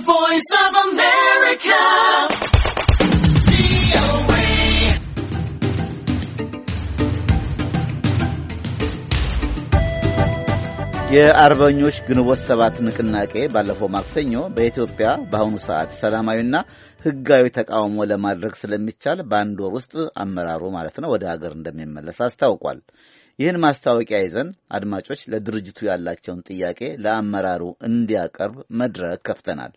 voice of America. የአርበኞች ግንቦት ሰባት ንቅናቄ ባለፈው ማክሰኞ በኢትዮጵያ በአሁኑ ሰዓት ሰላማዊና ሕጋዊ ተቃውሞ ለማድረግ ስለሚቻል በአንድ ወር ውስጥ አመራሩ ማለት ነው ወደ ሀገር እንደሚመለስ አስታውቋል። ይህን ማስታወቂያ ይዘን አድማጮች ለድርጅቱ ያላቸውን ጥያቄ ለአመራሩ እንዲያቀርብ መድረክ ከፍተናል።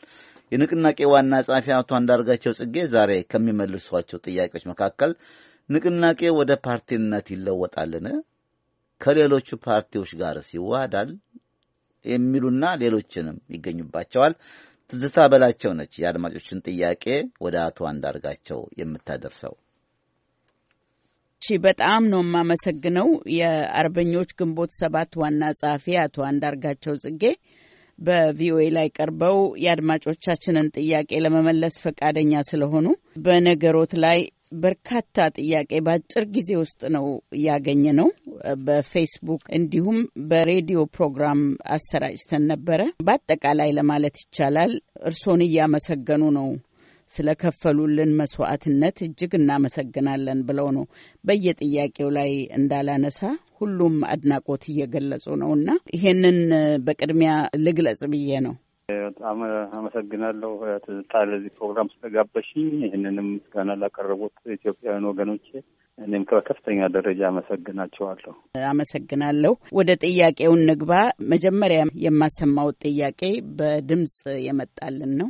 የንቅናቄ ዋና ጸሐፊ አቶ አንዳርጋቸው ጽጌ ዛሬ ከሚመልሷቸው ጥያቄዎች መካከል ንቅናቄ ወደ ፓርቲነት ይለወጣልን? ከሌሎቹ ፓርቲዎች ጋርስ ይዋሃዳል? የሚሉና ሌሎችንም ይገኙባቸዋል። ትዝታ በላቸው ነች የአድማጮችን ጥያቄ ወደ አቶ አንዳርጋቸው የምታደርሰው። እሺ፣ በጣም ነው የማመሰግነው። የአርበኞች ግንቦት ሰባት ዋና ጸሐፊ አቶ አንዳርጋቸው ጽጌ በቪኦኤ ላይ ቀርበው የአድማጮቻችንን ጥያቄ ለመመለስ ፈቃደኛ ስለሆኑ በነገሮት ላይ በርካታ ጥያቄ በአጭር ጊዜ ውስጥ ነው ያገኘ ነው። በፌስቡክ እንዲሁም በሬዲዮ ፕሮግራም አሰራጭተን ነበረ። በአጠቃላይ ለማለት ይቻላል እርሶን እያመሰገኑ ነው ስለከፈሉልን መስዋዕትነት እጅግ እናመሰግናለን ብለው ነው በየጥያቄው ላይ እንዳላነሳ ሁሉም አድናቆት እየገለጹ ነው እና ይሄንን በቅድሚያ ልግለጽ ብዬ ነው። በጣም አመሰግናለሁ ትዝታ ለዚህ ፕሮግራም ስለጋበሽኝ። ይህንንም ምስጋና ላቀረቡት ኢትዮጵያውያን ወገኖቼ እኔም ከከፍተኛ ደረጃ አመሰግናቸዋለሁ። አመሰግናለሁ። ወደ ጥያቄውን ንግባ። መጀመሪያ የማሰማው ጥያቄ በድምፅ የመጣልን ነው።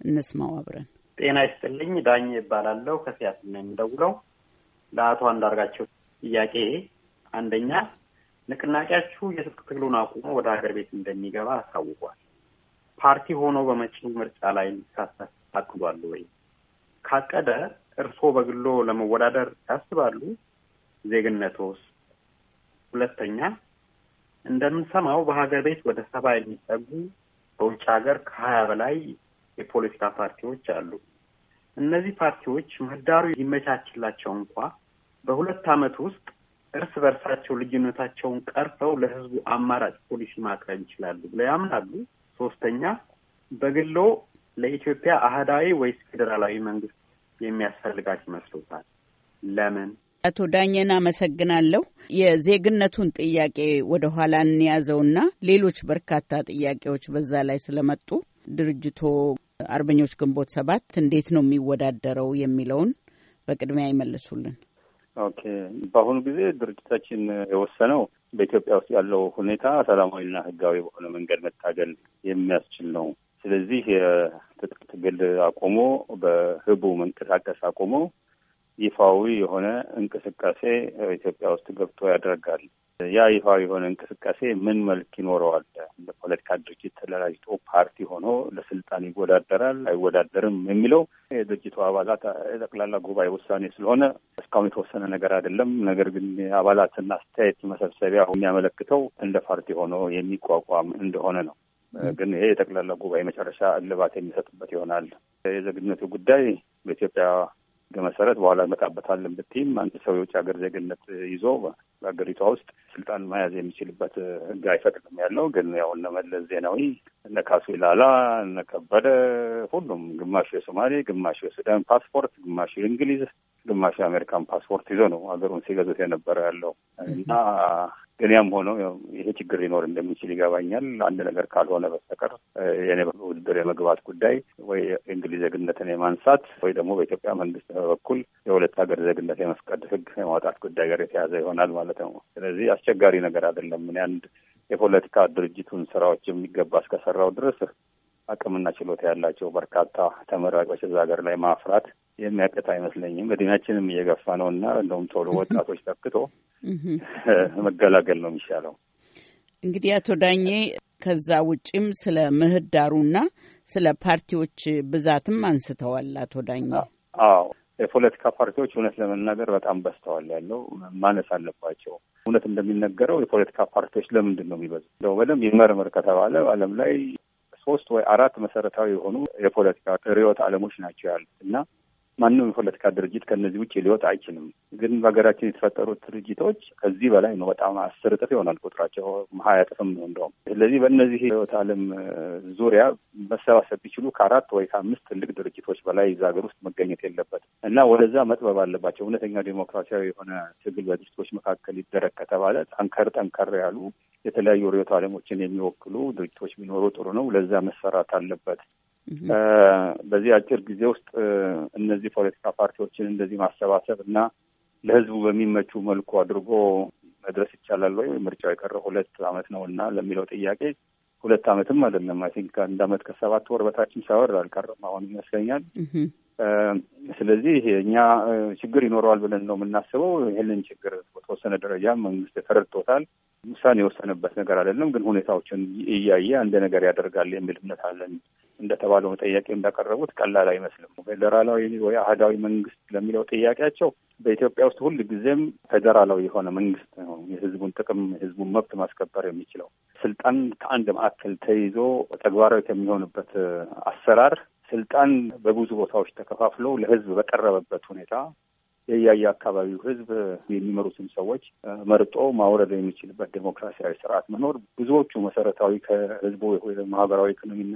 እንስማው አብረን። ጤና ይስጥልኝ። ዳኝ ይባላለሁ። ከሲያትል ነው የምደውለው። ለአቶ አንዳርጋቸው ጥያቄ አንደኛ ንቅናቄያችሁ የትጥቅ ትግሉን አቁሞ ወደ ሀገር ቤት እንደሚገባ አሳውቋል። ፓርቲ ሆኖ በመጪው ምርጫ ላይ ሊሳተፍ አቅዷል ወይ? ካቀደ እርስዎ በግሎ ለመወዳደር ያስባሉ? ዜግነቶስ? ሁለተኛ እንደምንሰማው በሀገር ቤት ወደ ሰባ የሚጠጉ በውጭ ሀገር ከሀያ በላይ የፖለቲካ ፓርቲዎች አሉ። እነዚህ ፓርቲዎች ምህዳሩ ይመቻችላቸው እንኳ በሁለት ዓመት ውስጥ እርስ በርሳቸው ልዩነታቸውን ቀርፈው ለህዝቡ አማራጭ ፖሊሲ ማቅረብ ይችላሉ ብለው ያምናሉ? ሶስተኛ በግሎ ለኢትዮጵያ አህዳዊ ወይስ ፌዴራላዊ መንግስት የሚያስፈልጋት ይመስሎታል? ለምን? አቶ ዳኘን አመሰግናለሁ። የዜግነቱን ጥያቄ ወደ ኋላ እንያዘውና ሌሎች በርካታ ጥያቄዎች በዛ ላይ ስለመጡ ድርጅቶ አርበኞች ግንቦት ሰባት እንዴት ነው የሚወዳደረው የሚለውን በቅድሚያ ይመልሱልን። Okay። በአሁኑ ጊዜ ድርጅታችን የወሰነው በኢትዮጵያ ውስጥ ያለው ሁኔታ ሰላማዊና ህጋዊ በሆነ መንገድ መታገል የሚያስችል ነው። ስለዚህ የትጥቅ ትግል አቆሞ በህቡዕ መንቀሳቀስ አቆሞ ይፋዊ የሆነ እንቅስቃሴ ኢትዮጵያ ውስጥ ገብቶ ያደርጋል። ያ ይፋዊ የሆነ እንቅስቃሴ ምን መልክ ይኖረዋል? ለፖለቲካ ድርጅት ተደራጅቶ ፓርቲ ሆኖ ለስልጣን ይወዳደራል አይወዳደርም የሚለው የድርጅቱ አባላት የጠቅላላ ጉባኤ ውሳኔ ስለሆነ እስካሁን የተወሰነ ነገር አይደለም። ነገር ግን የአባላትና አስተያየት መሰብሰቢያ የሚያመለክተው እንደ ፓርቲ ሆኖ የሚቋቋም እንደሆነ ነው። ግን ይሄ የጠቅላላ ጉባኤ መጨረሻ እልባት የሚሰጥበት ይሆናል። የዜግነቱ ጉዳይ በኢትዮጵያ ሕግ መሰረት በኋላ እንመጣበታለን ብትይም አንድ ሰው የውጭ ሀገር ዜግነት ይዞ በሀገሪቷ ውስጥ ስልጣን መያዝ የሚችልበት ሕግ አይፈቅድም ያለው ግን ያው እነ መለስ ዜናዊ እነ ካሱ ኢላላ እነ ከበደ ሁሉም ግማሹ የሶማሌ ግማሹ የሱዳን ፓስፖርት ግማሹ የእንግሊዝ ግማሹ የአሜሪካን ፓስፖርት ይዞ ነው ሀገሩን ሲገዙት የነበረ ያለው እና ግን ሆኖ ይሄ ችግር ሊኖር እንደሚችል ይገባኛል። አንድ ነገር ካልሆነ በስተቀር የኔ ውድድር የመግባት ጉዳይ ወይ የእንግሊዝ ዜግነትን የማንሳት ወይ ደግሞ በኢትዮጵያ መንግስት በኩል የሁለት ሀገር ዜግነት የመፍቀድ ህግ የማውጣት ጉዳይ ጋር የተያዘ ይሆናል ማለት ነው። ስለዚህ አስቸጋሪ ነገር አይደለም። እኔ አንድ የፖለቲካ ድርጅቱን ስራዎች የሚገባ እስከሰራው ድረስ አቅምና ችሎታ ያላቸው በርካታ ተመራቂዎች እዛ ሀገር ላይ ማፍራት የሚያቅት አይመስለኝም። እድሜያችንም እየገፋ ነው እና እንደውም ቶሎ ወጣቶች ተክቶ መገላገል ነው የሚሻለው። እንግዲህ አቶ ዳኜ ከዛ ውጭም ስለ ምህዳሩና ስለ ፓርቲዎች ብዛትም አንስተዋል። አቶ ዳኜ አዎ የፖለቲካ ፓርቲዎች እውነት ለመናገር በጣም በዝተዋል። ያለው ማነስ አለባቸው። እውነት እንደሚነገረው የፖለቲካ ፓርቲዎች ለምንድን ነው የሚበዙ? እንደው በደንብ ይመርምር ከተባለ ዓለም ላይ ሶስት ወይ አራት መሰረታዊ የሆኑ የፖለቲካ ርዕዮተ ዓለሞች ናቸው ያሉት እና ማንም የፖለቲካ ድርጅት ከነዚህ ውጭ ሊወጣ አይችልም። ግን በሀገራችን የተፈጠሩት ድርጅቶች ከዚህ በላይ ነው። በጣም አስር እጥፍ ይሆናል ቁጥራቸው፣ ሀያ እጥፍም ነው እንደውም። ስለዚህ በእነዚህ ህይወት ዓለም ዙሪያ መሰባሰብ ቢችሉ ከአራት ወይ ከአምስት ትልቅ ድርጅቶች በላይ እዛ ሀገር ውስጥ መገኘት የለበትም እና ወደዛ መጥበብ አለባቸው። እውነተኛ ዴሞክራሲያዊ የሆነ ትግል በድርጅቶች መካከል ይደረግ ከተባለ ጠንከር ጠንከር ያሉ የተለያዩ ርዕዮተ ዓለሞችን የሚወክሉ ድርጅቶች ቢኖሩ ጥሩ ነው። ለዛ መሰራት አለበት። በዚህ አጭር ጊዜ ውስጥ እነዚህ ፖለቲካ ፓርቲዎችን እንደዚህ ማሰባሰብ እና ለህዝቡ በሚመቹ መልኩ አድርጎ መድረስ ይቻላል ወይ? ምርጫው የቀረው ሁለት ዓመት ነው እና ለሚለው ጥያቄ ሁለት ዓመትም አይደለም። I think አንድ ዓመት ከሰባት ወር በታችም ሳይሆን አልቀረም አሁን ይመስለኛል። ስለዚህ እኛ ችግር ይኖረዋል ብለን ነው የምናስበው። ይህንን ችግር በተወሰነ ደረጃ መንግስት ተረድቶታል። ውሳኔ የወሰነበት ነገር አይደለም፣ ግን ሁኔታዎችን እያየ አንድ ነገር ያደርጋል የሚል እምነት አለን። እንደተባለው ጥያቄ እንዳቀረቡት ቀላል አይመስልም። ፌዴራላዊ ወይ አህዳዊ መንግስት ለሚለው ጥያቄያቸው በኢትዮጵያ ውስጥ ሁል ጊዜም ፌዴራላዊ የሆነ መንግስት ነው የህዝቡን ጥቅም የህዝቡን መብት ማስከበር የሚችለው። ስልጣን ከአንድ ማዕከል ተይዞ ተግባራዊ ከሚሆንበት አሰራር ስልጣን በብዙ ቦታዎች ተከፋፍለው ለህዝብ በቀረበበት ሁኔታ የያየ አካባቢው ህዝብ የሚመሩትን ሰዎች መርጦ ማውረድ የሚችልበት ዴሞክራሲያዊ ስርዓት መኖር ብዙዎቹ መሰረታዊ ከህዝቡ ማህበራዊ ኢኮኖሚና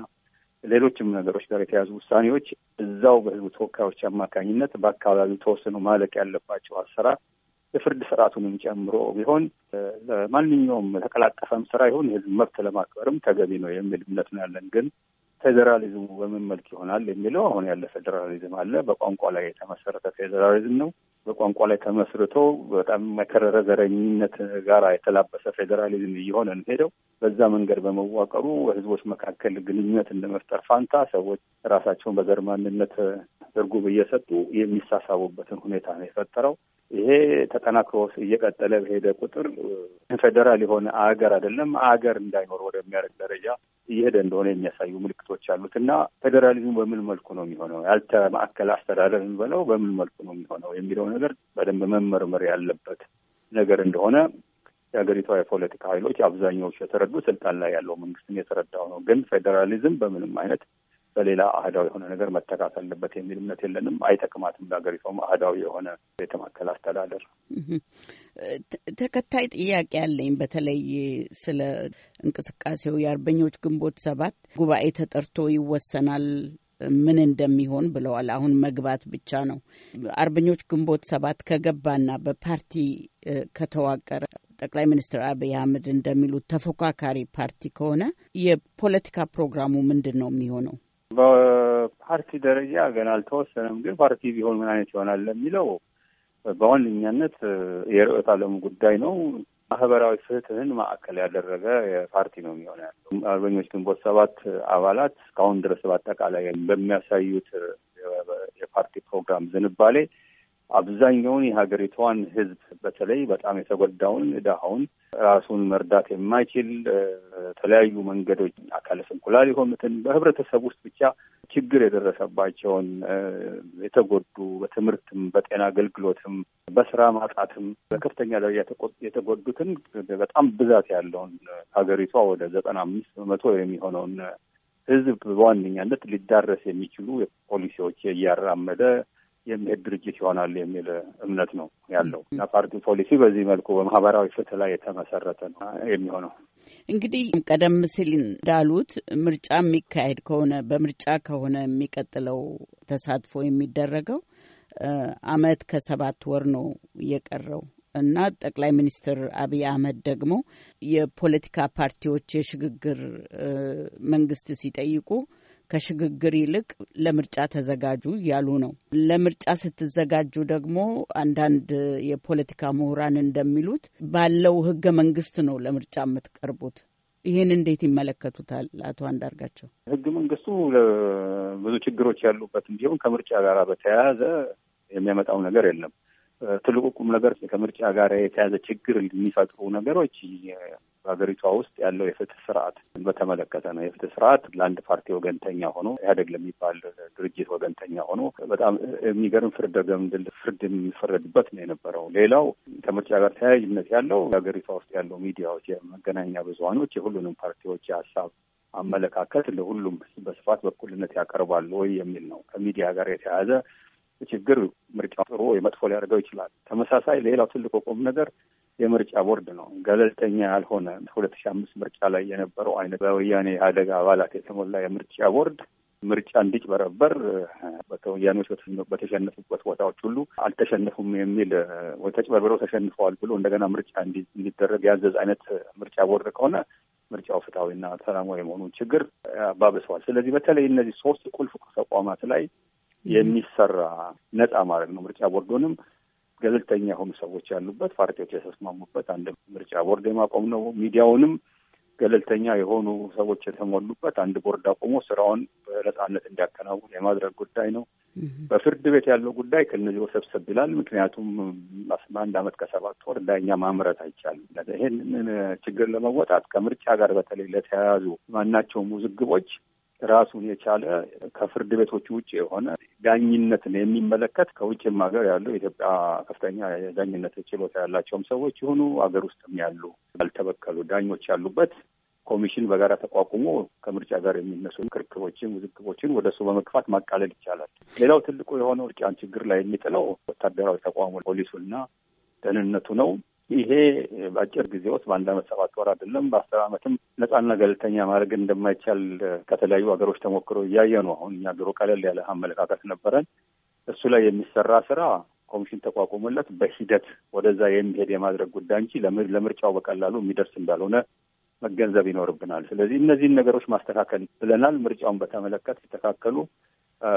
ሌሎችም ነገሮች ጋር የተያዙ ውሳኔዎች እዛው በህዝቡ ተወካዮች አማካኝነት በአካባቢው ተወስኖ ማለቅ ያለባቸው አሰራር የፍርድ ስርዓቱንም ጨምሮ ቢሆን ለማንኛውም የተቀላጠፈም ስራ ይሁን የህዝብ መብት ለማክበርም ተገቢ ነው የሚል እምነት ነው ያለን። ግን ፌዴራሊዝሙ በምን መልክ ይሆናል የሚለው አሁን ያለ ፌዴራሊዝም አለ። በቋንቋ ላይ የተመሰረተ ፌዴራሊዝም ነው። በቋንቋ ላይ ተመስርቶ በጣም መከረረ ዘረኝነት ጋር የተላበሰ ፌዴራሊዝም እየሆነ ሄደው በዛ መንገድ በመዋቀሩ ህዝቦች መካከል ግንኙነት እንደመፍጠር ፋንታ ሰዎች ራሳቸውን በዘር ማንነት ትርጉም እየሰጡ የሚሳሳቡበትን ሁኔታ ነው የፈጠረው። ይሄ ተጠናክሮ እየቀጠለ በሄደ ቁጥር ፌዴራል የሆነ አገር አይደለም አገር እንዳይኖር ወደሚያደርግ ደረጃ እየሄደ እንደሆነ የሚያሳዩ ምልክቶች አሉት እና ፌዴራሊዝሙ በምን መልኩ ነው የሚሆነው፣ ያልተማከለ አስተዳደር የሚበለው በምን መልኩ ነው የሚሆነው የሚለው ነገር በደንብ መመርመር ያለበት ነገር እንደሆነ የሀገሪቷ የፖለቲካ ኃይሎች አብዛኛዎቹ የተረዱ ስልጣን ላይ ያለው መንግስትን የተረዳው ነው። ግን ፌዴራሊዝም በምንም አይነት በሌላ አህዳዊ የሆነ ነገር መተካት አለበት የሚል እምነት የለንም። አይጠቅማትም ለሀገሪቷም አህዳዊ የሆነ የተማከለ አስተዳደር። ተከታይ ጥያቄ አለኝ። በተለይ ስለ እንቅስቃሴው የአርበኞች ግንቦት ሰባት ጉባኤ ተጠርቶ ይወሰናል ምን እንደሚሆን ብለዋል። አሁን መግባት ብቻ ነው። አርበኞች ግንቦት ሰባት ከገባና በፓርቲ ከተዋቀረ ጠቅላይ ሚኒስትር አብይ አህመድ እንደሚሉት ተፎካካሪ ፓርቲ ከሆነ የፖለቲካ ፕሮግራሙ ምንድን ነው የሚሆነው? በፓርቲ ደረጃ ገና አልተወሰነም። ግን ፓርቲ ቢሆን ምን አይነት ይሆናል ለሚለው በዋነኛነት የርዕዮተ ዓለሙ ጉዳይ ነው። ማህበራዊ ፍትህን ማዕከል ያደረገ የፓርቲ ነው የሚሆነ አርበኞች ግንቦት ሰባት አባላት እስካሁን ድረስ በአጠቃላይ በሚያሳዩት የፓርቲ ፕሮግራም ዝንባሌ አብዛኛውን የሀገሪቷን ሕዝብ በተለይ በጣም የተጎዳውን ድሃውን ራሱን መርዳት የማይችል የተለያዩ መንገዶች አካለ ስንኩላን የሆኑትን በህብረተሰብ ውስጥ ብቻ ችግር የደረሰባቸውን የተጎዱ በትምህርትም፣ በጤና አገልግሎትም፣ በስራ ማጣትም በከፍተኛ ደረጃ የተጎዱትን በጣም ብዛት ያለውን ሀገሪቷ ወደ ዘጠና አምስት በመቶ የሚሆነውን ህዝብ በዋነኛነት ሊዳረስ የሚችሉ ፖሊሲዎች እያራመደ የሚሄድ ድርጅት ይሆናል የሚል እምነት ነው ያለው እና ፓርቲ ፖሊሲ በዚህ መልኩ በማህበራዊ ፍትህ ላይ የተመሰረተ ነው የሚሆነው። እንግዲህ ቀደም ሲል እንዳሉት ምርጫ የሚካሄድ ከሆነ በምርጫ ከሆነ የሚቀጥለው ተሳትፎ የሚደረገው አመት ከሰባት ወር ነው የቀረው እና ጠቅላይ ሚኒስትር አብይ አህመድ ደግሞ የፖለቲካ ፓርቲዎች የሽግግር መንግስት ሲጠይቁ ከሽግግር ይልቅ ለምርጫ ተዘጋጁ እያሉ ነው። ለምርጫ ስትዘጋጁ ደግሞ አንዳንድ የፖለቲካ ምሁራን እንደሚሉት ባለው ህገ መንግስት ነው ለምርጫ የምትቀርቡት። ይህን እንዴት ይመለከቱታል አቶ አንዳርጋቸው? ህገ መንግስቱ ብዙ ችግሮች ያሉበት እንዲሁም ከምርጫ ጋር በተያያዘ የሚያመጣው ነገር የለም። ትልቁ ቁም ነገር ከምርጫ ጋር የተያዘ ችግር የሚፈጥሩ ነገሮች በሀገሪቷ ውስጥ ያለው የፍትህ ስርዓት በተመለከተ ነው። የፍትህ ስርዓት ለአንድ ፓርቲ ወገንተኛ ሆኖ ኢህአዴግ ለሚባል ድርጅት ወገንተኛ ሆኖ በጣም የሚገርም ፍርደ ገምድል ፍርድ የሚፈረድበት ነው የነበረው። ሌላው ከምርጫ ጋር ተያያዥነት ያለው የሀገሪቷ ውስጥ ያለው ሚዲያዎች፣ የመገናኛ ብዙሀኖች የሁሉንም ፓርቲዎች የሀሳብ አመለካከት ለሁሉም በስፋት በኩልነት ያቀርባሉ ወይ የሚል ነው። ከሚዲያ ጋር የተያያዘ ችግር ምርጫ ጥሩ ወይ መጥፎ ሊያደርገው ይችላል። ተመሳሳይ ሌላው ትልቁ ቁም ነገር የምርጫ ቦርድ ነው። ገለልተኛ ያልሆነ ሁለት ሺህ አምስት ምርጫ ላይ የነበረው አይነት በወያኔ ኢህአዴግ አባላት የተሞላ የምርጫ ቦርድ ምርጫ እንዲጭበረበር ወያኔዎች በተሸነፉበት ቦታዎች ሁሉ አልተሸነፉም የሚል ተጭበርብረው ተሸንፈዋል ብሎ እንደገና ምርጫ እንዲደረግ ያዘዝ አይነት ምርጫ ቦርድ ከሆነ ምርጫው ፍትሐዊና ሰላማዊ የመሆኑን ችግር አባብሰዋል። ስለዚህ በተለይ እነዚህ ሶስት ቁልፍ ተቋማት ላይ የሚሰራ ነጻ ማድረግ ነው። ምርጫ ቦርዱንም ገለልተኛ የሆኑ ሰዎች ያሉበት ፓርቲዎች የተስማሙበት አንድ ምርጫ ቦርድ የማቆም ነው። ሚዲያውንም ገለልተኛ የሆኑ ሰዎች የተሞሉበት አንድ ቦርድ አቁሞ ስራውን በነጻነት እንዲያከናውን የማድረግ ጉዳይ ነው። በፍርድ ቤት ያለው ጉዳይ ከእነዚህ ወሰብሰብ ይላል። ምክንያቱም በአንድ አመት ከሰባት ወር ዳኛ ማምረት አይቻልም። ይሄንን ችግር ለመወጣት ከምርጫ ጋር በተለይ ለተያያዙ ማናቸውም ውዝግቦች ራሱን የቻለ ከፍርድ ቤቶች ውጭ የሆነ ዳኝነትን የሚመለከት ከውጭም ሀገር ያሉ የኢትዮጵያ ከፍተኛ የዳኝነት ችሎታ ያላቸውም ሰዎች ይሁኑ ሀገር ውስጥም ያሉ ያልተበከሉ ዳኞች ያሉበት ኮሚሽን በጋራ ተቋቁሞ ከምርጫ ጋር የሚነሱ ክርክሮችን፣ ውዝግቦችን ወደ እሱ በመግፋት ማቃለል ይቻላል። ሌላው ትልቁ የሆነው ምርጫን ችግር ላይ የሚጥለው ወታደራዊ ተቋሙ ፖሊሱና ደህንነቱ ነው። ይሄ በአጭር ጊዜ ውስጥ በአንድ አመት ሰባት ወር አይደለም በአስር አመትም ነጻና ገለልተኛ ማድረግ እንደማይቻል ከተለያዩ ሀገሮች ተሞክሮ እያየ ነው። አሁን እኛ ድሮ ቀለል ያለ አመለካከት ነበረን። እሱ ላይ የሚሰራ ስራ ኮሚሽን ተቋቁሞለት በሂደት ወደዛ የሚሄድ የማድረግ ጉዳይ እንጂ ለምርጫው በቀላሉ የሚደርስ እንዳልሆነ መገንዘብ ይኖርብናል። ስለዚህ እነዚህን ነገሮች ማስተካከል ብለናል። ምርጫውን በተመለከተ ሲስተካከሉ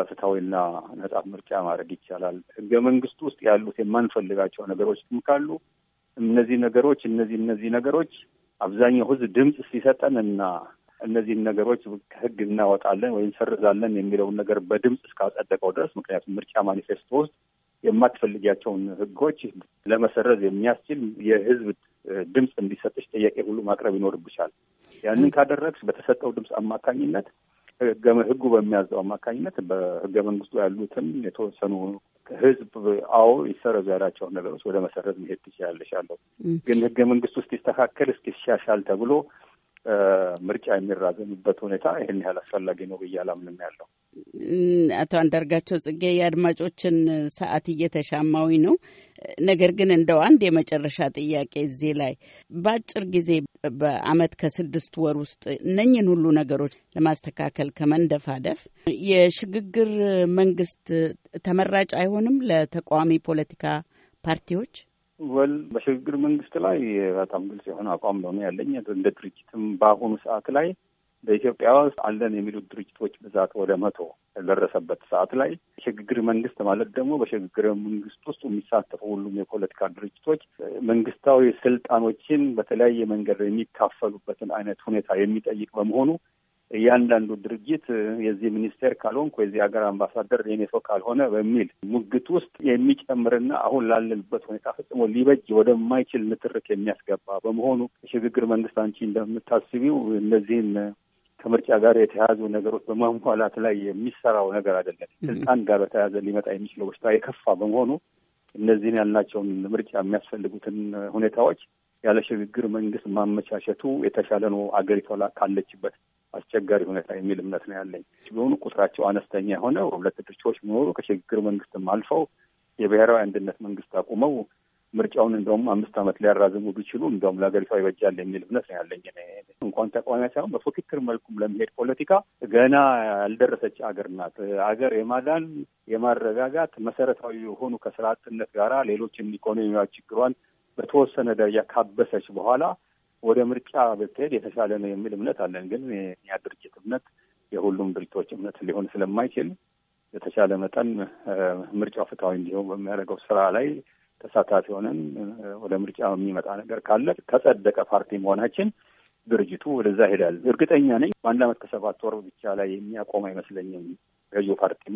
ፍትሐዊና ነጻ ምርጫ ማድረግ ይቻላል። ህገ መንግስቱ ውስጥ ያሉት የማንፈልጋቸው ነገሮች ካሉ እነዚህ ነገሮች እነዚህ እነዚህ ነገሮች አብዛኛው ህዝብ ድምፅ ሲሰጠን እና እነዚህን ነገሮች ከህግ እናወጣለን ወይም ሰርዛለን የሚለውን ነገር በድምፅ እስካጸደቀው ድረስ ምክንያቱም ምርጫ ማኒፌስቶ ውስጥ የማትፈልጊያቸውን ህጎች ለመሰረዝ የሚያስችል የህዝብ ድምፅ እንዲሰጥሽ ጥያቄ ሁሉ ማቅረብ ይኖርብሻል። ያንን ካደረግሽ በተሰጠው ድምፅ አማካኝነት ህጉ በሚያዘው አማካኝነት በህገ መንግስቱ ያሉትን የተወሰኑ ህዝብ አዎ ይሰረዙ ያላቸውን ነገሮች ወደ መሰረዝ መሄድ ትችላለሽ አለው። ግን ህገ መንግስቱ ውስጥ ይስተካከል እስኪሻሻል ተብሎ ምርጫ የሚራዘምበት ሁኔታ ይህን ያህል አስፈላጊ ነው ብዬ አላምንም ያለው አቶ አንዳርጋቸው ጽጌ የአድማጮችን ሰዓት እየተሻማዊ ነው። ነገር ግን እንደው አንድ የመጨረሻ ጥያቄ እዚህ ላይ በአጭር ጊዜ በአመት ከስድስት ወር ውስጥ እነኝን ሁሉ ነገሮች ለማስተካከል ከመንደፋደፍ የሽግግር መንግስት ተመራጭ አይሆንም ለተቃዋሚ ፖለቲካ ፓርቲዎች? ወል በሽግግር መንግስት ላይ በጣም ግልጽ የሆነ አቋም ነው ያለኝ። እንደ ድርጅትም በአሁኑ ሰዓት ላይ በኢትዮጵያ ውስጥ አለን የሚሉት ድርጅቶች ብዛት ወደ መቶ የደረሰበት ሰዓት ላይ የሽግግር መንግስት ማለት ደግሞ በሽግግር መንግስት ውስጥ የሚሳተፉ ሁሉም የፖለቲካ ድርጅቶች መንግስታዊ ስልጣኖችን በተለያየ መንገድ የሚካፈሉበትን አይነት ሁኔታ የሚጠይቅ በመሆኑ እያንዳንዱ ድርጅት የዚህ ሚኒስቴር ካልሆንኩ የዚህ ሀገር አምባሳደር የኔ ሰው ካልሆነ በሚል ሙግት ውስጥ የሚጨምርና አሁን ላለንበት ሁኔታ ፈጽሞ ሊበጅ ወደማይችል ንትርክ የሚያስገባ በመሆኑ የሽግግር መንግስት አንቺ እንደምታስቢው እነዚህን ከምርጫ ጋር የተያያዙ ነገሮች በማሟላት ላይ የሚሰራው ነገር አይደለም። ስልጣን ጋር በተያያዘ ሊመጣ የሚችለው በሽታ የከፋ በመሆኑ እነዚህን ያልናቸውን ምርጫ የሚያስፈልጉትን ሁኔታዎች ያለ ሽግግር መንግስት ማመቻቸቱ የተሻለ ነው አገሪቷ ካለችበት አስቸጋሪ ሁኔታ የሚል እምነት ነው ያለኝ። ቢሆኑ ቁጥራቸው አነስተኛ የሆነ ሁለት ድርጅቶች ቢኖሩ ከሽግግር መንግስትም አልፈው የብሔራዊ አንድነት መንግስት አቁመው ምርጫውን እንደውም አምስት ዓመት ሊያራዝሙ ቢችሉ እንደውም ለሀገሪቷ ይበጃል የሚል እምነት ነው ያለኝ። እንኳን ተቃዋሚ ሳይሆን በፉክክር መልኩም ለሚሄድ ፖለቲካ ገና ያልደረሰች አገር ናት። አገር የማዳን የማረጋጋት መሰረታዊ የሆኑ ከስራ አጥነት ጋራ ሌሎችን ኢኮኖሚያዊ ችግሯን በተወሰነ ደረጃ ካበሰች በኋላ ወደ ምርጫ ብትሄድ የተሻለ ነው የሚል እምነት አለን። ግን ያ ድርጅት እምነት የሁሉም ድርጅቶች እምነት ሊሆን ስለማይችል የተሻለ መጠን ምርጫው ፍትሐዊ እንዲሆን በሚያደርገው ስራ ላይ ተሳታፊ ሆነን ወደ ምርጫ የሚመጣ ነገር ካለ ከጸደቀ ፓርቲ መሆናችን ድርጅቱ ወደዛ ሄዳል። እርግጠኛ ነኝ በአንድ አመት ከሰባት ወር ብቻ ላይ የሚያቆም አይመስለኝም። ገዢው ፓርቲም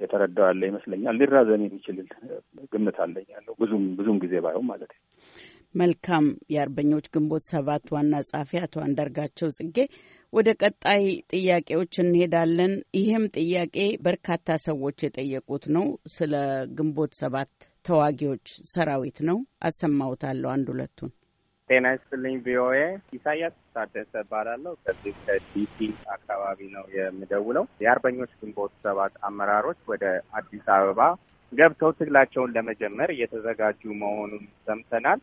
የተረዳው ያለ ይመስለኛል። ሊራዘም የሚችል ግምት አለኝ ያለው ብዙም ብዙም ጊዜ ባይሆን ማለት ነው። መልካም። የአርበኞች ግንቦት ሰባት ዋና ጸሐፊ አቶ አንዳርጋቸው ጽጌ፣ ወደ ቀጣይ ጥያቄዎች እንሄዳለን። ይህም ጥያቄ በርካታ ሰዎች የጠየቁት ነው። ስለ ግንቦት ሰባት ተዋጊዎች ሰራዊት ነው። አሰማውታለሁ አንድ ሁለቱን። ጤና ይስጥልኝ ቪኦኤ። ኢሳያስ ታደሰ እባላለሁ። ከዚህ ከዲሲ አካባቢ ነው የምደውለው። የአርበኞች ግንቦት ሰባት አመራሮች ወደ አዲስ አበባ ገብተው ትግላቸውን ለመጀመር እየተዘጋጁ መሆኑን ሰምተናል።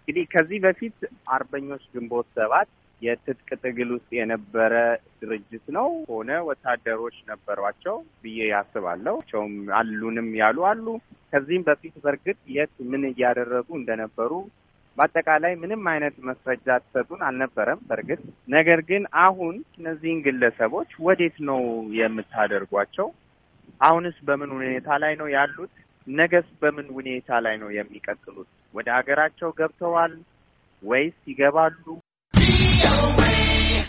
እንግዲህ ከዚህ በፊት አርበኞች ግንቦት ሰባት የትጥቅ ትግል ውስጥ የነበረ ድርጅት ነው ሆነ ወታደሮች ነበሯቸው ብዬ ያስባለሁ። ቸውም አሉንም ያሉ አሉ። ከዚህም በፊት በእርግጥ የት ምን እያደረጉ እንደነበሩ በአጠቃላይ ምንም አይነት መስረጃ ትሰጡን አልነበረም። በእርግጥ ነገር ግን አሁን እነዚህን ግለሰቦች ወዴት ነው የምታደርጓቸው? አሁንስ በምን ሁኔታ ላይ ነው ያሉት? ነገስ በምን ሁኔታ ላይ ነው የሚቀጥሉት? ወደ ሀገራቸው ገብተዋል ወይስ ይገባሉ